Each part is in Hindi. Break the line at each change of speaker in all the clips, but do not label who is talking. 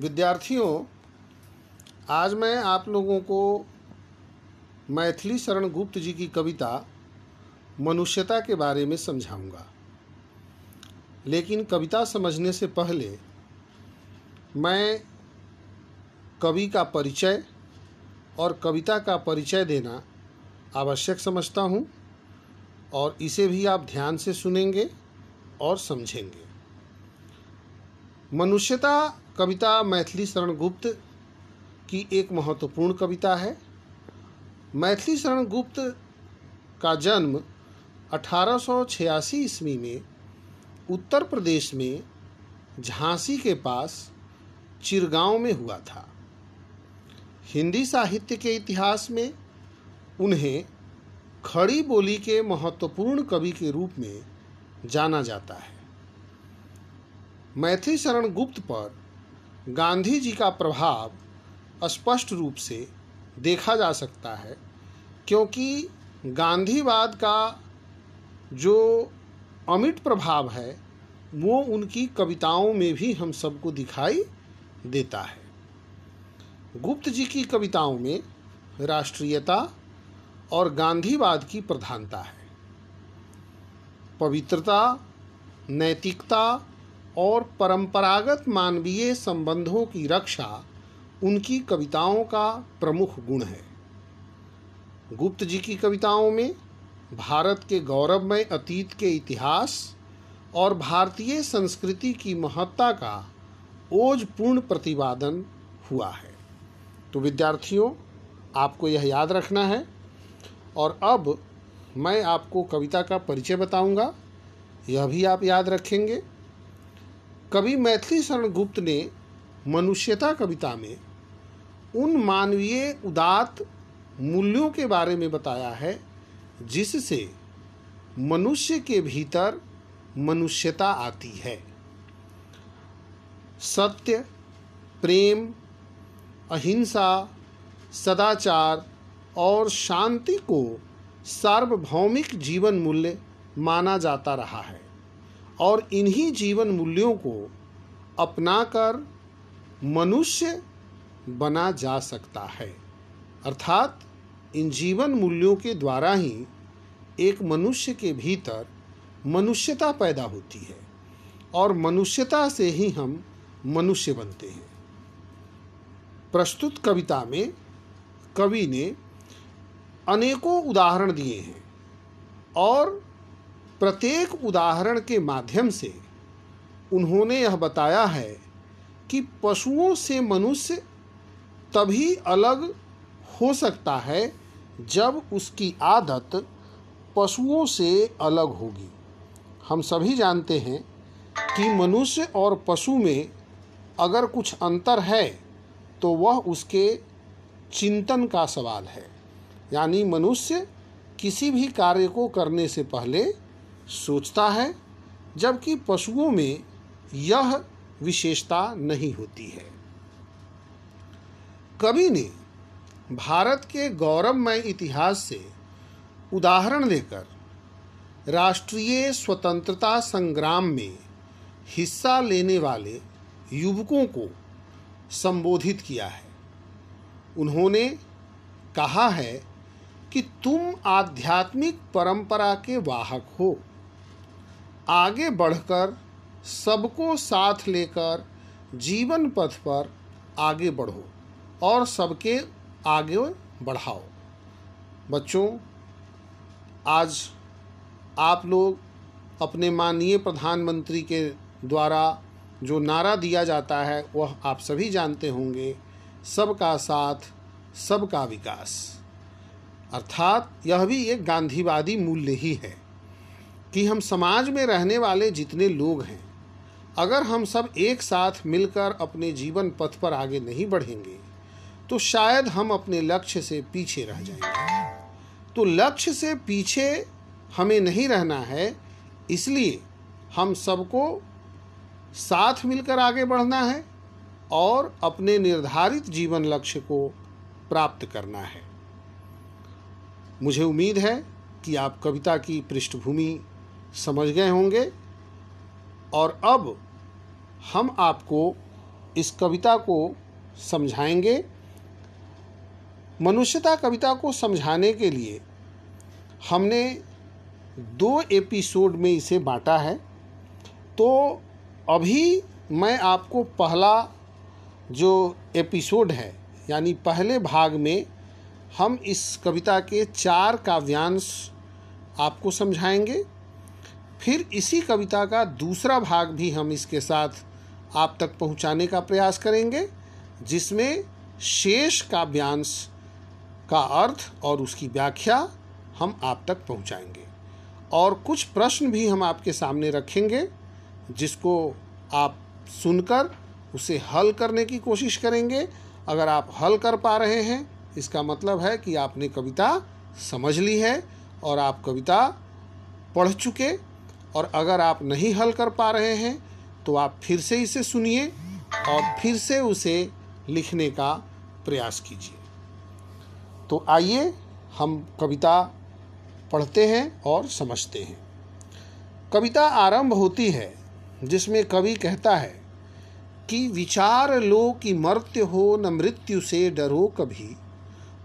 विद्यार्थियों, आज मैं आप लोगों को मैथिली शरण गुप्त जी की कविता मनुष्यता के बारे में समझाऊँगा। लेकिन कविता समझने से पहले मैं कवि का परिचय और कविता का परिचय देना आवश्यक समझता हूँ और इसे भी आप ध्यान से सुनेंगे और समझेंगे। मनुष्यता कविता मैथिली शरण गुप्त की एक महत्वपूर्ण कविता है। मैथिली शरण गुप्त का जन्म 1886 ईस्वी में उत्तर प्रदेश में झांसी के पास चिरगांव में हुआ था। हिंदी साहित्य के इतिहास में उन्हें खड़ी बोली के महत्वपूर्ण कवि के रूप में जाना जाता है। मैथिली शरण गुप्त पर गांधी जी का प्रभाव स्पष्ट रूप से देखा जा सकता है, क्योंकि गांधीवाद का जो अमिट प्रभाव है, वो उनकी कविताओं में भी हम सबको दिखाई देता है। गुप्त जी की कविताओं में राष्ट्रीयता और गांधीवाद की प्रधानता है। पवित्रता, नैतिकता और परंपरागत मानवीय संबंधों की रक्षा उनकी कविताओं का प्रमुख गुण है। गुप्त जी की कविताओं में भारत के गौरवमय अतीत के इतिहास और भारतीय संस्कृति की महत्ता का ओजपूर्ण प्रतिपादन हुआ है। तो विद्यार्थियों, आपको यह याद रखना है और अब मैं आपको कविता का परिचय बताऊँगा। यह भी आप याद रखेंगे। कवि मैथिली शरण गुप्त ने मनुष्यता कविता में उन मानवीय उदात मूल्यों के बारे में बताया है, जिससे मनुष्य के भीतर मनुष्यता आती है। सत्य, प्रेम, अहिंसा, सदाचार और शांति को सार्वभौमिक जीवन मूल्य माना जाता रहा है। और इन्हीं जीवन मूल्यों को अपनाकर मनुष्य बना जा सकता है। अर्थात, इन जीवन मूल्यों के द्वारा ही एक मनुष्य के भीतर मनुष्यता पैदा होती है और मनुष्यता से ही हम मनुष्य बनते हैं। प्रस्तुत कविता में कवि ने अनेकों उदाहरण दिए हैं और प्रत्येक उदाहरण के माध्यम से उन्होंने यह बताया है कि पशुओं से मनुष्य तभी अलग हो सकता है जब उसकी आदत पशुओं से अलग होगी। हम सभी जानते हैं कि मनुष्य और पशु में अगर कुछ अंतर है तो वह उसके चिंतन का सवाल है। यानी मनुष्य किसी भी कार्य को करने से पहले सोचता है, जबकि पशुओं में यह विशेषता नहीं होती है। कवि ने भारत के गौरवमय इतिहास से उदाहरण लेकर राष्ट्रीय स्वतंत्रता संग्राम में हिस्सा लेने वाले युवकों को संबोधित किया है। उन्होंने कहा है कि तुम आध्यात्मिक परंपरा के वाहक हो। आगे बढ़कर सबको साथ लेकर जीवन पथ पर आगे बढ़ो और सबके आगे बढ़ाओ। बच्चों, आज आप लोग अपने माननीय प्रधानमंत्री के द्वारा जो नारा दिया जाता है, वह आप सभी जानते होंगे, सबका साथ, सबका विकास। अर्थात यह भी एक गांधीवादी मूल्य ही है। कि हम समाज में रहने वाले जितने लोग हैं, अगर हम सब एक साथ मिलकर अपने जीवन पथ पर आगे नहीं बढ़ेंगे तो शायद हम अपने लक्ष्य से पीछे रह जाएँगे। तो लक्ष्य से पीछे हमें नहीं रहना है, इसलिए हम सबको साथ मिलकर आगे बढ़ना है और अपने निर्धारित जीवन लक्ष्य को प्राप्त करना है। मुझे उम्मीद है कि आप कविता की पृष्ठभूमि समझ गए होंगे। और अब हम आपको इस कविता को समझाएँगे। मनुष्यता कविता को समझाने के लिए हमने दो एपिसोड में इसे बांटा है। तो अभी मैं आपको पहला जो एपिसोड है, यानी पहले भाग में हम इस कविता के चार काव्यांश आपको समझाएँगे। फिर इसी कविता का दूसरा भाग भी हम इसके साथ आप तक पहुँचाने का प्रयास करेंगे, जिसमें शेष काव्यांश का अर्थ और उसकी व्याख्या हम आप तक पहुंचाएँगे। और कुछ प्रश्न भी हम आपके सामने रखेंगे, जिसको आप सुनकर उसे हल करने की कोशिश करेंगे। अगर आप हल कर पा रहे हैं, इसका मतलब है कि आपने कविता समझ ली है और आप कविता पढ़ चुके और अगर आप नहीं हल कर पा रहे हैं तो आप फिर से इसे सुनिए और फिर से उसे लिखने का प्रयास कीजिए। तो आइए हम कविता पढ़ते हैं और समझते हैं। कविता आरंभ होती है, जिसमें कवि कहता है कि विचार लो कि मर्त्य हो न मृत्यु से डरो कभी,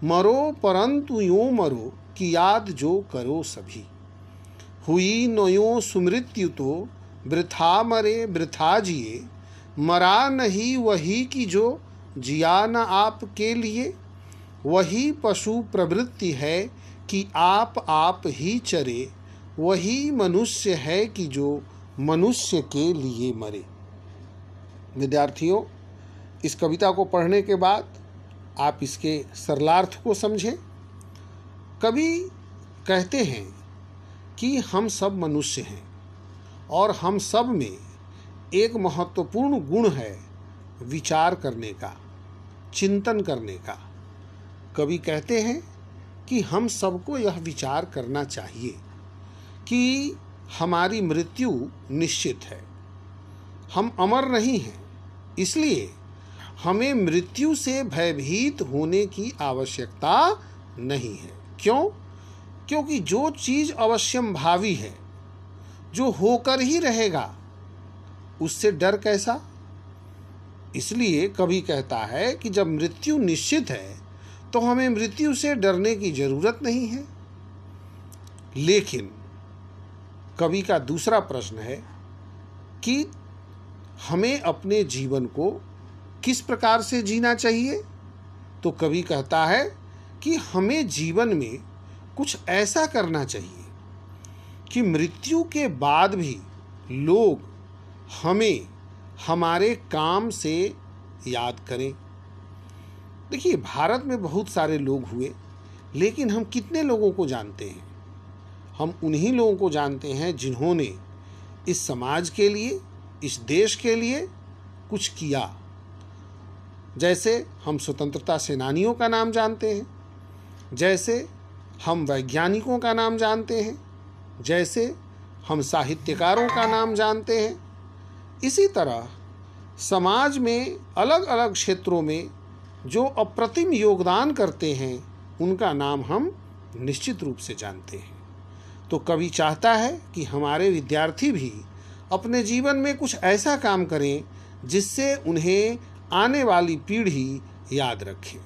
मरो परंतु यूँ मरो कि याद जो करो सभी। हुई नयो सुमृत्यु तो वृथा मरे, वृथा जिए। मरा नहीं वही की जो जिया न आपके लिए। वही पशु प्रवृत्ति है कि आप आप ही चरे। वही मनुष्य है कि जो मनुष्य के लिए मरे। विद्यार्थियों, इस कविता को पढ़ने के बाद आप इसके सरलार्थ को समझें। कवि कहते हैं कि हम सब मनुष्य हैं और हम सब में एक महत्वपूर्ण गुण है विचार करने का, चिंतन करने का। कवि कहते हैं कि हम सबको यह विचार करना चाहिए कि हमारी मृत्यु निश्चित है। हम अमर नहीं हैं, इसलिए हमें मृत्यु से भयभीत होने की आवश्यकता नहीं है। क्यों? क्योंकि जो चीज़ अवश्यम भावी है, जो होकर ही रहेगा, उससे डर कैसा? इसलिए कभी कहता है कि जब मृत्यु निश्चित है तो हमें मृत्यु से डरने की ज़रूरत नहीं है। लेकिन कवि का दूसरा प्रश्न है कि हमें अपने जीवन को किस प्रकार से जीना चाहिए? तो कवि कहता है कि हमें जीवन में कुछ ऐसा करना चाहिए कि मृत्यु के बाद भी लोग हमें, हमारे काम से याद करें। देखिए, भारत में बहुत सारे लोग हुए, लेकिन हम कितने लोगों को जानते हैं? हम उन्हीं लोगों को जानते हैं जिन्होंने इस समाज के लिए, इस देश के लिए कुछ किया। जैसे हम स्वतंत्रता सेनानियों का नाम जानते हैं, जैसे हम वैज्ञानिकों का नाम जानते हैं, जैसे हम साहित्यकारों का नाम जानते हैं। इसी तरह समाज में अलग अलग क्षेत्रों में जो अप्रतिम योगदान करते हैं, उनका नाम हम निश्चित रूप से जानते हैं। तो कवि चाहता है कि हमारे विद्यार्थी भी अपने जीवन में कुछ ऐसा काम करें, जिससे उन्हें आने वाली पीढ़ी याद रखे।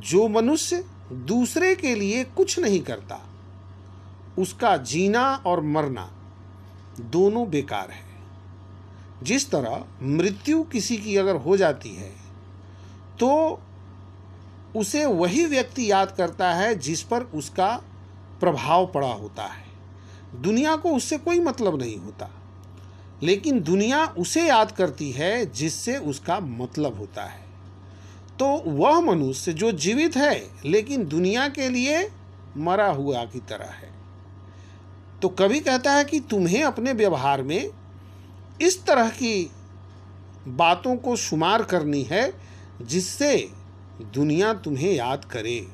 जो मनुष्य दूसरे के लिए कुछ नहीं करता। उसका जीना और मरना दोनों बेकार है। जिस तरह मृत्यु किसी की अगर हो जाती है तो उसे वही व्यक्ति याद करता है जिस पर उसका प्रभाव पड़ा होता है। दुनिया को उससे कोई मतलब नहीं होता, लेकिन दुनिया उसे याद करती है जिससे उसका मतलब होता है। तो वह मनुष्य जो जीवित है, लेकिन दुनिया के लिए मरा हुआ की तरह है। तो कभी कहता है कि तुम्हें अपने व्यवहार में इस तरह की बातों को शुमार करनी है, जिससे दुनिया तुम्हें याद करे।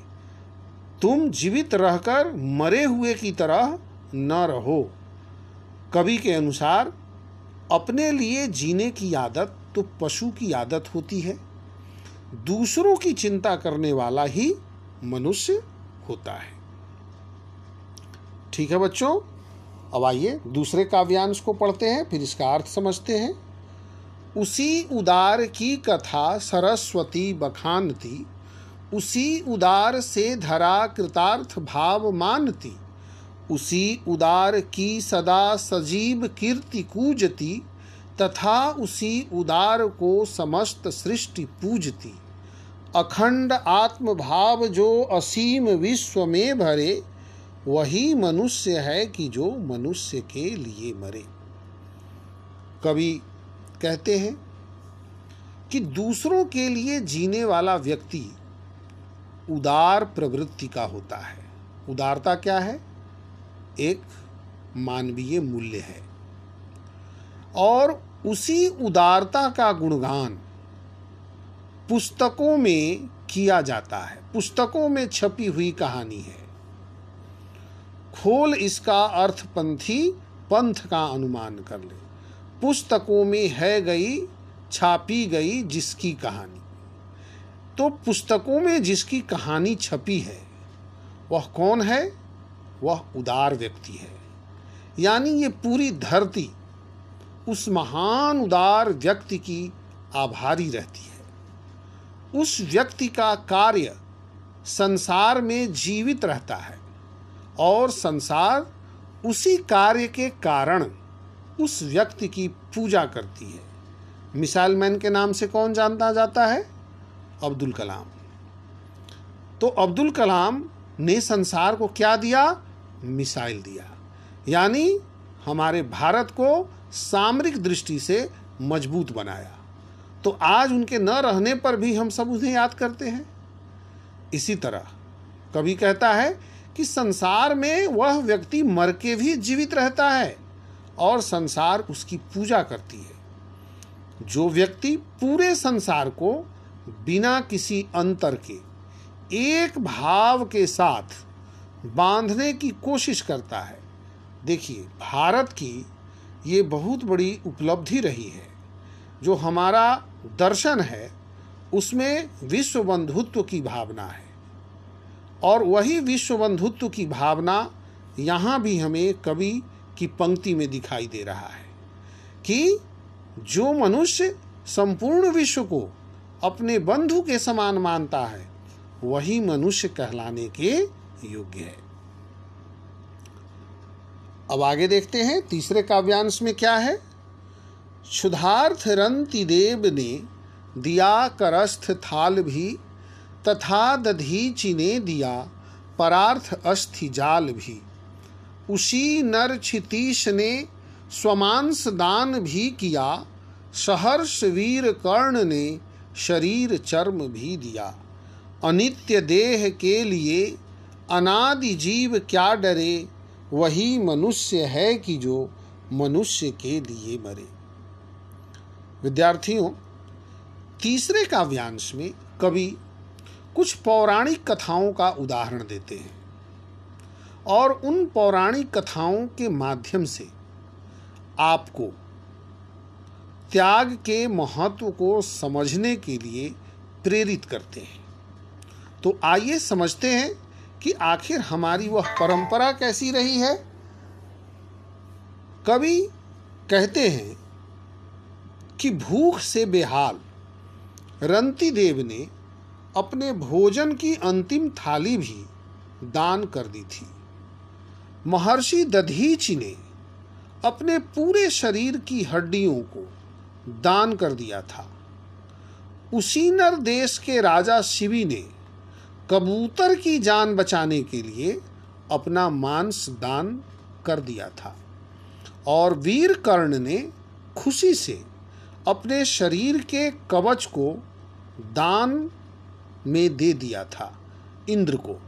तुम जीवित रहकर मरे हुए की तरह न रहो। कवि के अनुसार, अपने लिए जीने की आदत तो पशु की आदत होती है। दूसरों की चिंता करने वाला ही मनुष्य होता है। ठीक है बच्चों, अब आइए दूसरे काव्यांश को पढ़ते हैं, फिर इसका अर्थ समझते हैं। उसी उदार की कथा सरस्वती बखानती, उसी उदार से धरा कृतार्थ भाव मानती, उसी उदार की सदा सजीव कीर्ति कूजती, तथा उसी उदार को समस्त सृष्टि पूजती। अखंड आत्म भाव जो असीम विश्व में भरे, वही मनुष्य है कि जो मनुष्य के लिए मरे। कवि कहते हैं कि दूसरों के लिए जीने वाला व्यक्ति उदार प्रवृत्ति का होता है। उदारता क्या है? एक मानवीय मूल्य है। और उसी उदारता का गुणगान पुस्तकों में किया जाता है। पुस्तकों में छपी हुई कहानी है। खोल इसका अर्थपंथी पंथ का अनुमान कर ले। पुस्तकों में है गई, छापी गई जिसकी कहानी। तो पुस्तकों में जिसकी कहानी छपी है, वह कौन है? वह उदार व्यक्ति है। यानी ये पूरी धरती उस महान उदार व्यक्ति की आभारी रहती है। उस व्यक्ति का कार्य संसार में जीवित रहता है और संसार उसी कार्य के कारण उस व्यक्ति की पूजा करती है। मिसाइल मैन के नाम से कौन जानता जाता है? अब्दुल कलाम। तो अब्दुल कलाम ने संसार को क्या दिया? मिसाइल दिया। यानी हमारे भारत को सामरिक दृष्टि से मज़बूत बनाया। तो आज उनके न रहने पर भी हम सब उन्हें याद करते हैं। इसी तरह कभी कहता है कि संसार में वह व्यक्ति मर के भी जीवित रहता है और संसार उसकी पूजा करती है। जो व्यक्ति पूरे संसार को बिना किसी अंतर के, एक भाव के साथ बांधने की कोशिश करता है। देखिए, भारत की ये बहुत बड़ी उपलब्धि रही है, जो हमारा दर्शन है, उसमें विश्व बंधुत्व की भावना है। और वही विश्व बंधुत्व की भावना यहाँ भी हमें कवि की पंक्ति में दिखाई दे रहा है कि जो मनुष्य संपूर्ण विश्व को अपने बंधु के समान मानता है, वही मनुष्य कहलाने के योग्य है। अब आगे देखते हैं, तीसरे काव्यांश में क्या है? क्षुधार्थ रंति देव ने दिया करस्थ थाल भी, तथा दधीचि ने दिया परार्थ अस्थि जाल भी। उसी नर क्षितीश ने स्वमांस दान भी किया, सहर्ष वीर कर्ण ने शरीर चर्म भी दिया। अनित्य देह के लिए अनादि जीव क्या डरे, वही मनुष्य है कि जो मनुष्य के लिए मरे। विद्यार्थियों, तीसरे काव्यांश में कवि कुछ पौराणिक कथाओं का उदाहरण देते हैं और उन पौराणिक कथाओं के माध्यम से आपको त्याग के महत्व को समझने के लिए प्रेरित करते हैं। तो आइए समझते हैं कि आखिर हमारी वह परंपरा कैसी रही है। कवि कहते हैं कि भूख से बेहाल। रंती देव ने अपने भोजन की अंतिम थाली भी दान कर दी थी। महर्षि दधीची ने अपने पूरे शरीर की हड्डियों को दान कर दिया था। उसीनर देश के राजा शिवी ने कबूतर की जान बचाने के लिए अपना मांस दान कर दिया था और वीर कर्ण ने खुशी से अपने शरीर के कवच को दान में दे दिया था, इंद्र को।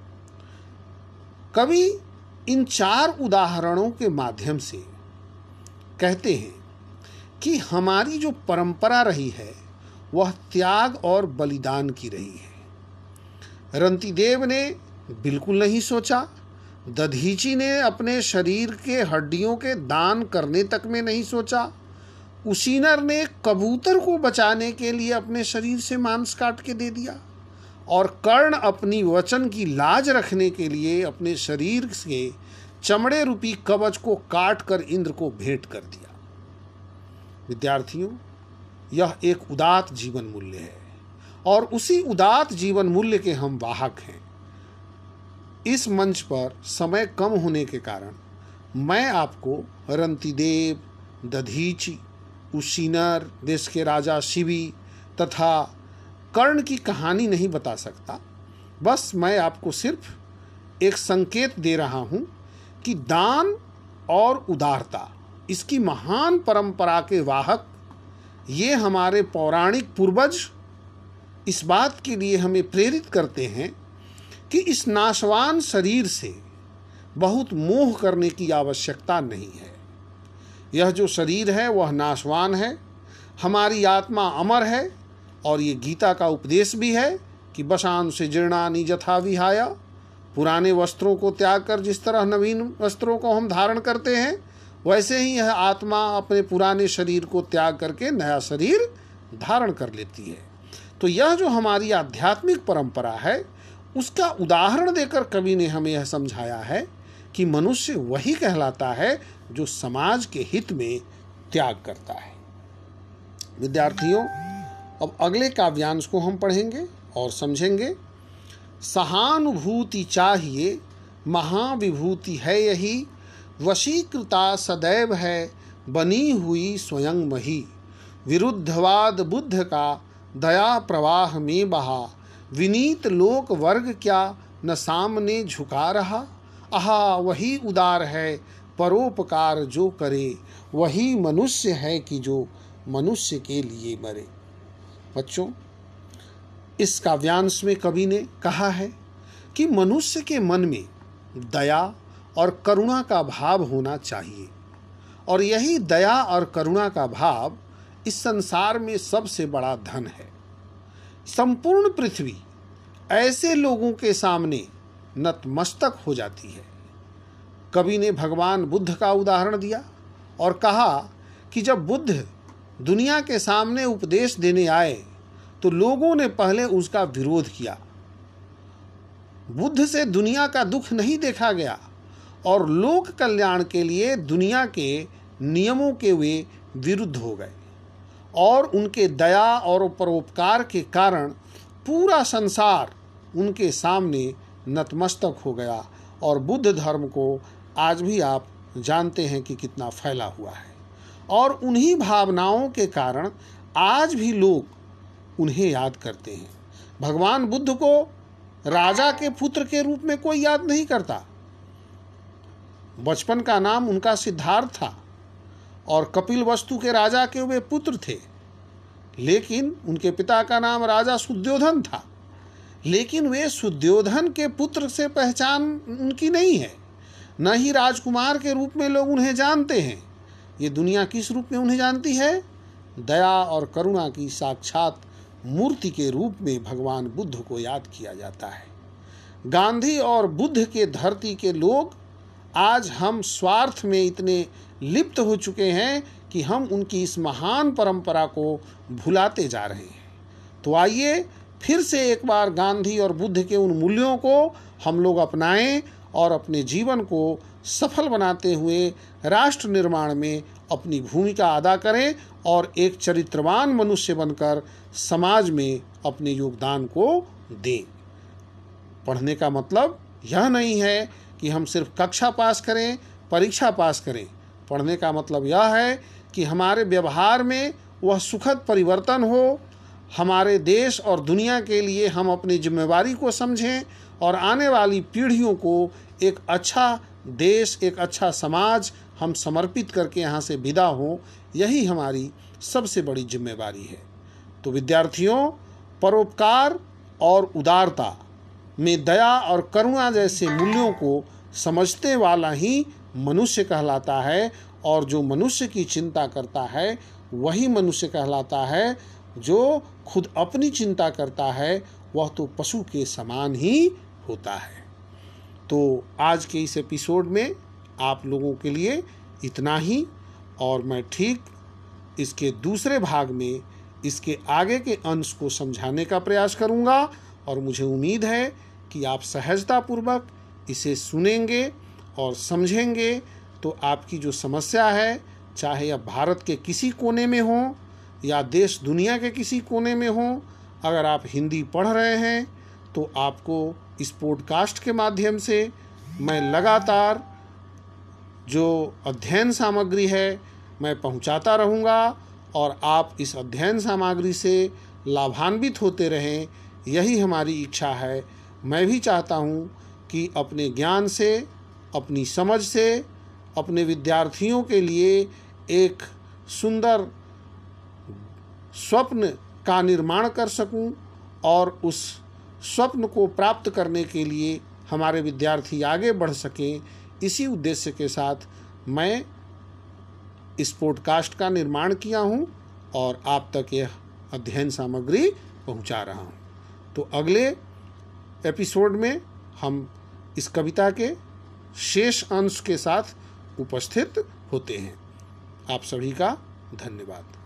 कवि इन चार उदाहरणों के माध्यम से कहते हैं कि हमारी जो परंपरा रही है, वह त्याग और बलिदान की रही है। रंतिदेव ने बिल्कुल नहीं सोचा। दधीची ने अपने शरीर के हड्डियों के दान करने तक में नहीं सोचा। उसीनर ने कबूतर को बचाने के लिए अपने शरीर से मांस काट के दे दिया और कर्ण अपनी वचन की लाज रखने के लिए अपने शरीर से चमड़े रूपी कवच को काट कर इंद्र को भेंट कर दिया। विद्यार्थियों, यह एक उदात जीवन मूल्य है और उसी उदात जीवन मूल्य के हम वाहक हैं। इस मंच पर समय कम होने के कारण मैं आपको रंतिदेव, दधीची उशीनर, देश के राजा शिवी तथा कर्ण की कहानी नहीं बता सकता। बस मैं आपको सिर्फ़ एक संकेत दे रहा हूँ कि दान और उदारता, इसकी महान परंपरा के वाहक, ये हमारे पौराणिक पूर्वज इस बात के लिए हमें प्रेरित करते हैं कि इस नाशवान शरीर से बहुत मोह करने की आवश्यकता नहीं है। यह जो शरीर है, वह नाशवान है। हमारी आत्मा अमर है और ये गीता का उपदेश भी है कि बसान से जीर्णानी जथा विहाया। पुराने वस्त्रों को त्याग कर जिस तरह नवीन वस्त्रों को हम धारण करते हैं, वैसे ही यह आत्मा अपने पुराने शरीर को त्याग करके नया शरीर धारण कर लेती है। तो यह जो हमारी आध्यात्मिक परंपरा है, उसका उदाहरण देकर कवि ने हमें यह समझाया है कि मनुष्य वही कहलाता है जो समाज के हित में त्याग करता है। विद्यार्थियों, अब अगले काव्यांश को हम पढ़ेंगे और समझेंगे। सहानुभूति चाहिए, महाविभूति है यही, वशीकृता सदैव है, बनी हुई स्वयं मही। विरुद्धवाद बुद्ध का, दया प्रवाह में बहा। विनीत लोक वर्ग क्या, न सामने झुका रहा। आहा, वही उदार है, परोपकार जो करे, वही मनुष्य है कि जो मनुष्य के लिए मरे। बच्चों, इस काव्यांश में कवि ने कहा है कि मनुष्य के मन में दया और करुणा का भाव होना चाहिए। और यही दया और करुणा का भाव इस संसार में सबसे बड़ा धन है। संपूर्ण पृथ्वी ऐसे लोगों के सामने नतमस्तक हो जाती है। कवि ने भगवान बुद्ध का उदाहरण दिया और कहा कि जब बुद्ध दुनिया के सामने उपदेश देने आए तो लोगों ने पहले उसका विरोध किया। बुद्ध से दुनिया का दुख नहीं देखा गया और लोक कल्याण के लिए दुनिया के नियमों के वे विरुद्ध हो गए और उनके दया और परोपकार के कारण पूरा संसार उनके सामने नतमस्तक हो गया और बुद्ध धर्म को आज भी आप जानते हैं कि कितना फैला हुआ है। और उन्हीं भावनाओं के कारण आज भी लोग उन्हें याद करते हैं। भगवान बुद्ध को राजा के पुत्र के रूप में कोई याद नहीं करता। बचपन का नाम उनका सिद्धार्थ था और कपिल वस्तु के राजा के वे पुत्र थे। लेकिन उनके पिता का नाम राजा सुद्योधन था। लेकिन वे सुद्योधन के पुत्र से पहचान उनकी नहीं है। न ही राजकुमार के रूप में लोग उन्हें जानते हैं। ये दुनिया किस रूप में उन्हें जानती है? दया और करुणा की साक्षात मूर्ति के रूप में भगवान बुद्ध को याद किया जाता है। गांधी और बुद्ध के धरती के लोग आज हम स्वार्थ में इतने लिप्त हो चुके हैं कि हम उनकी इस महान परंपरा को भुलाते जा रहे हैं। तो आइए फिर से एक बार गांधी और बुद्ध के उन मूल्यों को हम लोग अपनाएँ और अपने जीवन को सफल बनाते हुए राष्ट्र निर्माण में अपनी भूमिका अदा करें और एक चरित्रवान मनुष्य बनकर समाज में अपने योगदान को दें। पढ़ने का मतलब यह नहीं है कि हम सिर्फ़ कक्षा पास करें, परीक्षा पास करें। पढ़ने का मतलब यह है कि हमारे व्यवहार में वह सुखद परिवर्तन हो हमारे देश और दुनिया के लिए हम अपनी जिम्मेवारी को समझें और आने वाली पीढ़ियों को एक अच्छा देश, एक अच्छा समाज हम समर्पित करके यहाँ से विदा हों। यही हमारी सबसे बड़ी जिम्मेवारी है। तो विद्यार्थियों, परोपकार और उदारता में दया और करुणा जैसे मूल्यों को समझते वाला ही मनुष्य कहलाता है और जो मनुष्य की चिंता करता है, वही मनुष्य कहलाता है जो खुद अपनी चिंता करता है, वह तो पशु के समान ही होता है। तो आज के इस एपिसोड में आप लोगों के लिए इतना ही, और मैं ठीक इसके दूसरे भाग में इसके आगे के अंश को समझाने का प्रयास करूँगा, और मुझे उम्मीद है कि आप सहजतापूर्वक इसे सुनेंगे और समझेंगे। तो आपकी जो समस्या है, चाहे अब भारत के किसी कोने में हो या देश दुनिया के किसी कोने में हो, अगर आप हिंदी पढ़ रहे हैं तो आपको इस पॉडकास्ट के माध्यम से मैं लगातार जो अध्ययन सामग्री है, मैं पहुंचाता रहूँगा और आप इस अध्ययन सामग्री से लाभान्वित होते रहें। यही हमारी इच्छा है। मैं भी चाहता हूँ कि अपने ज्ञान से, अपनी समझ से, अपने विद्यार्थियों के लिए एक सुंदर स्वप्न का निर्माण कर सकूँ और उस स्वप्न को प्राप्त करने के लिए हमारे विद्यार्थी आगे बढ़ सकें, इसी उद्देश्य के साथ मैं इस पॉडकास्ट का निर्माण किया हूँ और आप तक यह अध्ययन सामग्री पहुँचा रहा हूँ। तो अगले एपिसोड में हम इस कविता के शेष अंश के साथ उपस्थित होते हैं। आप सभी का धन्यवाद।